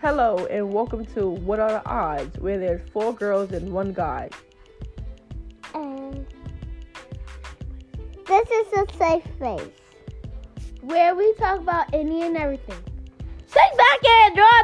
Hello, and welcome to What Are the Odds, where there's four girls and one guy. And this is a safe place where we talk about any and everything. Sit back and enjoy.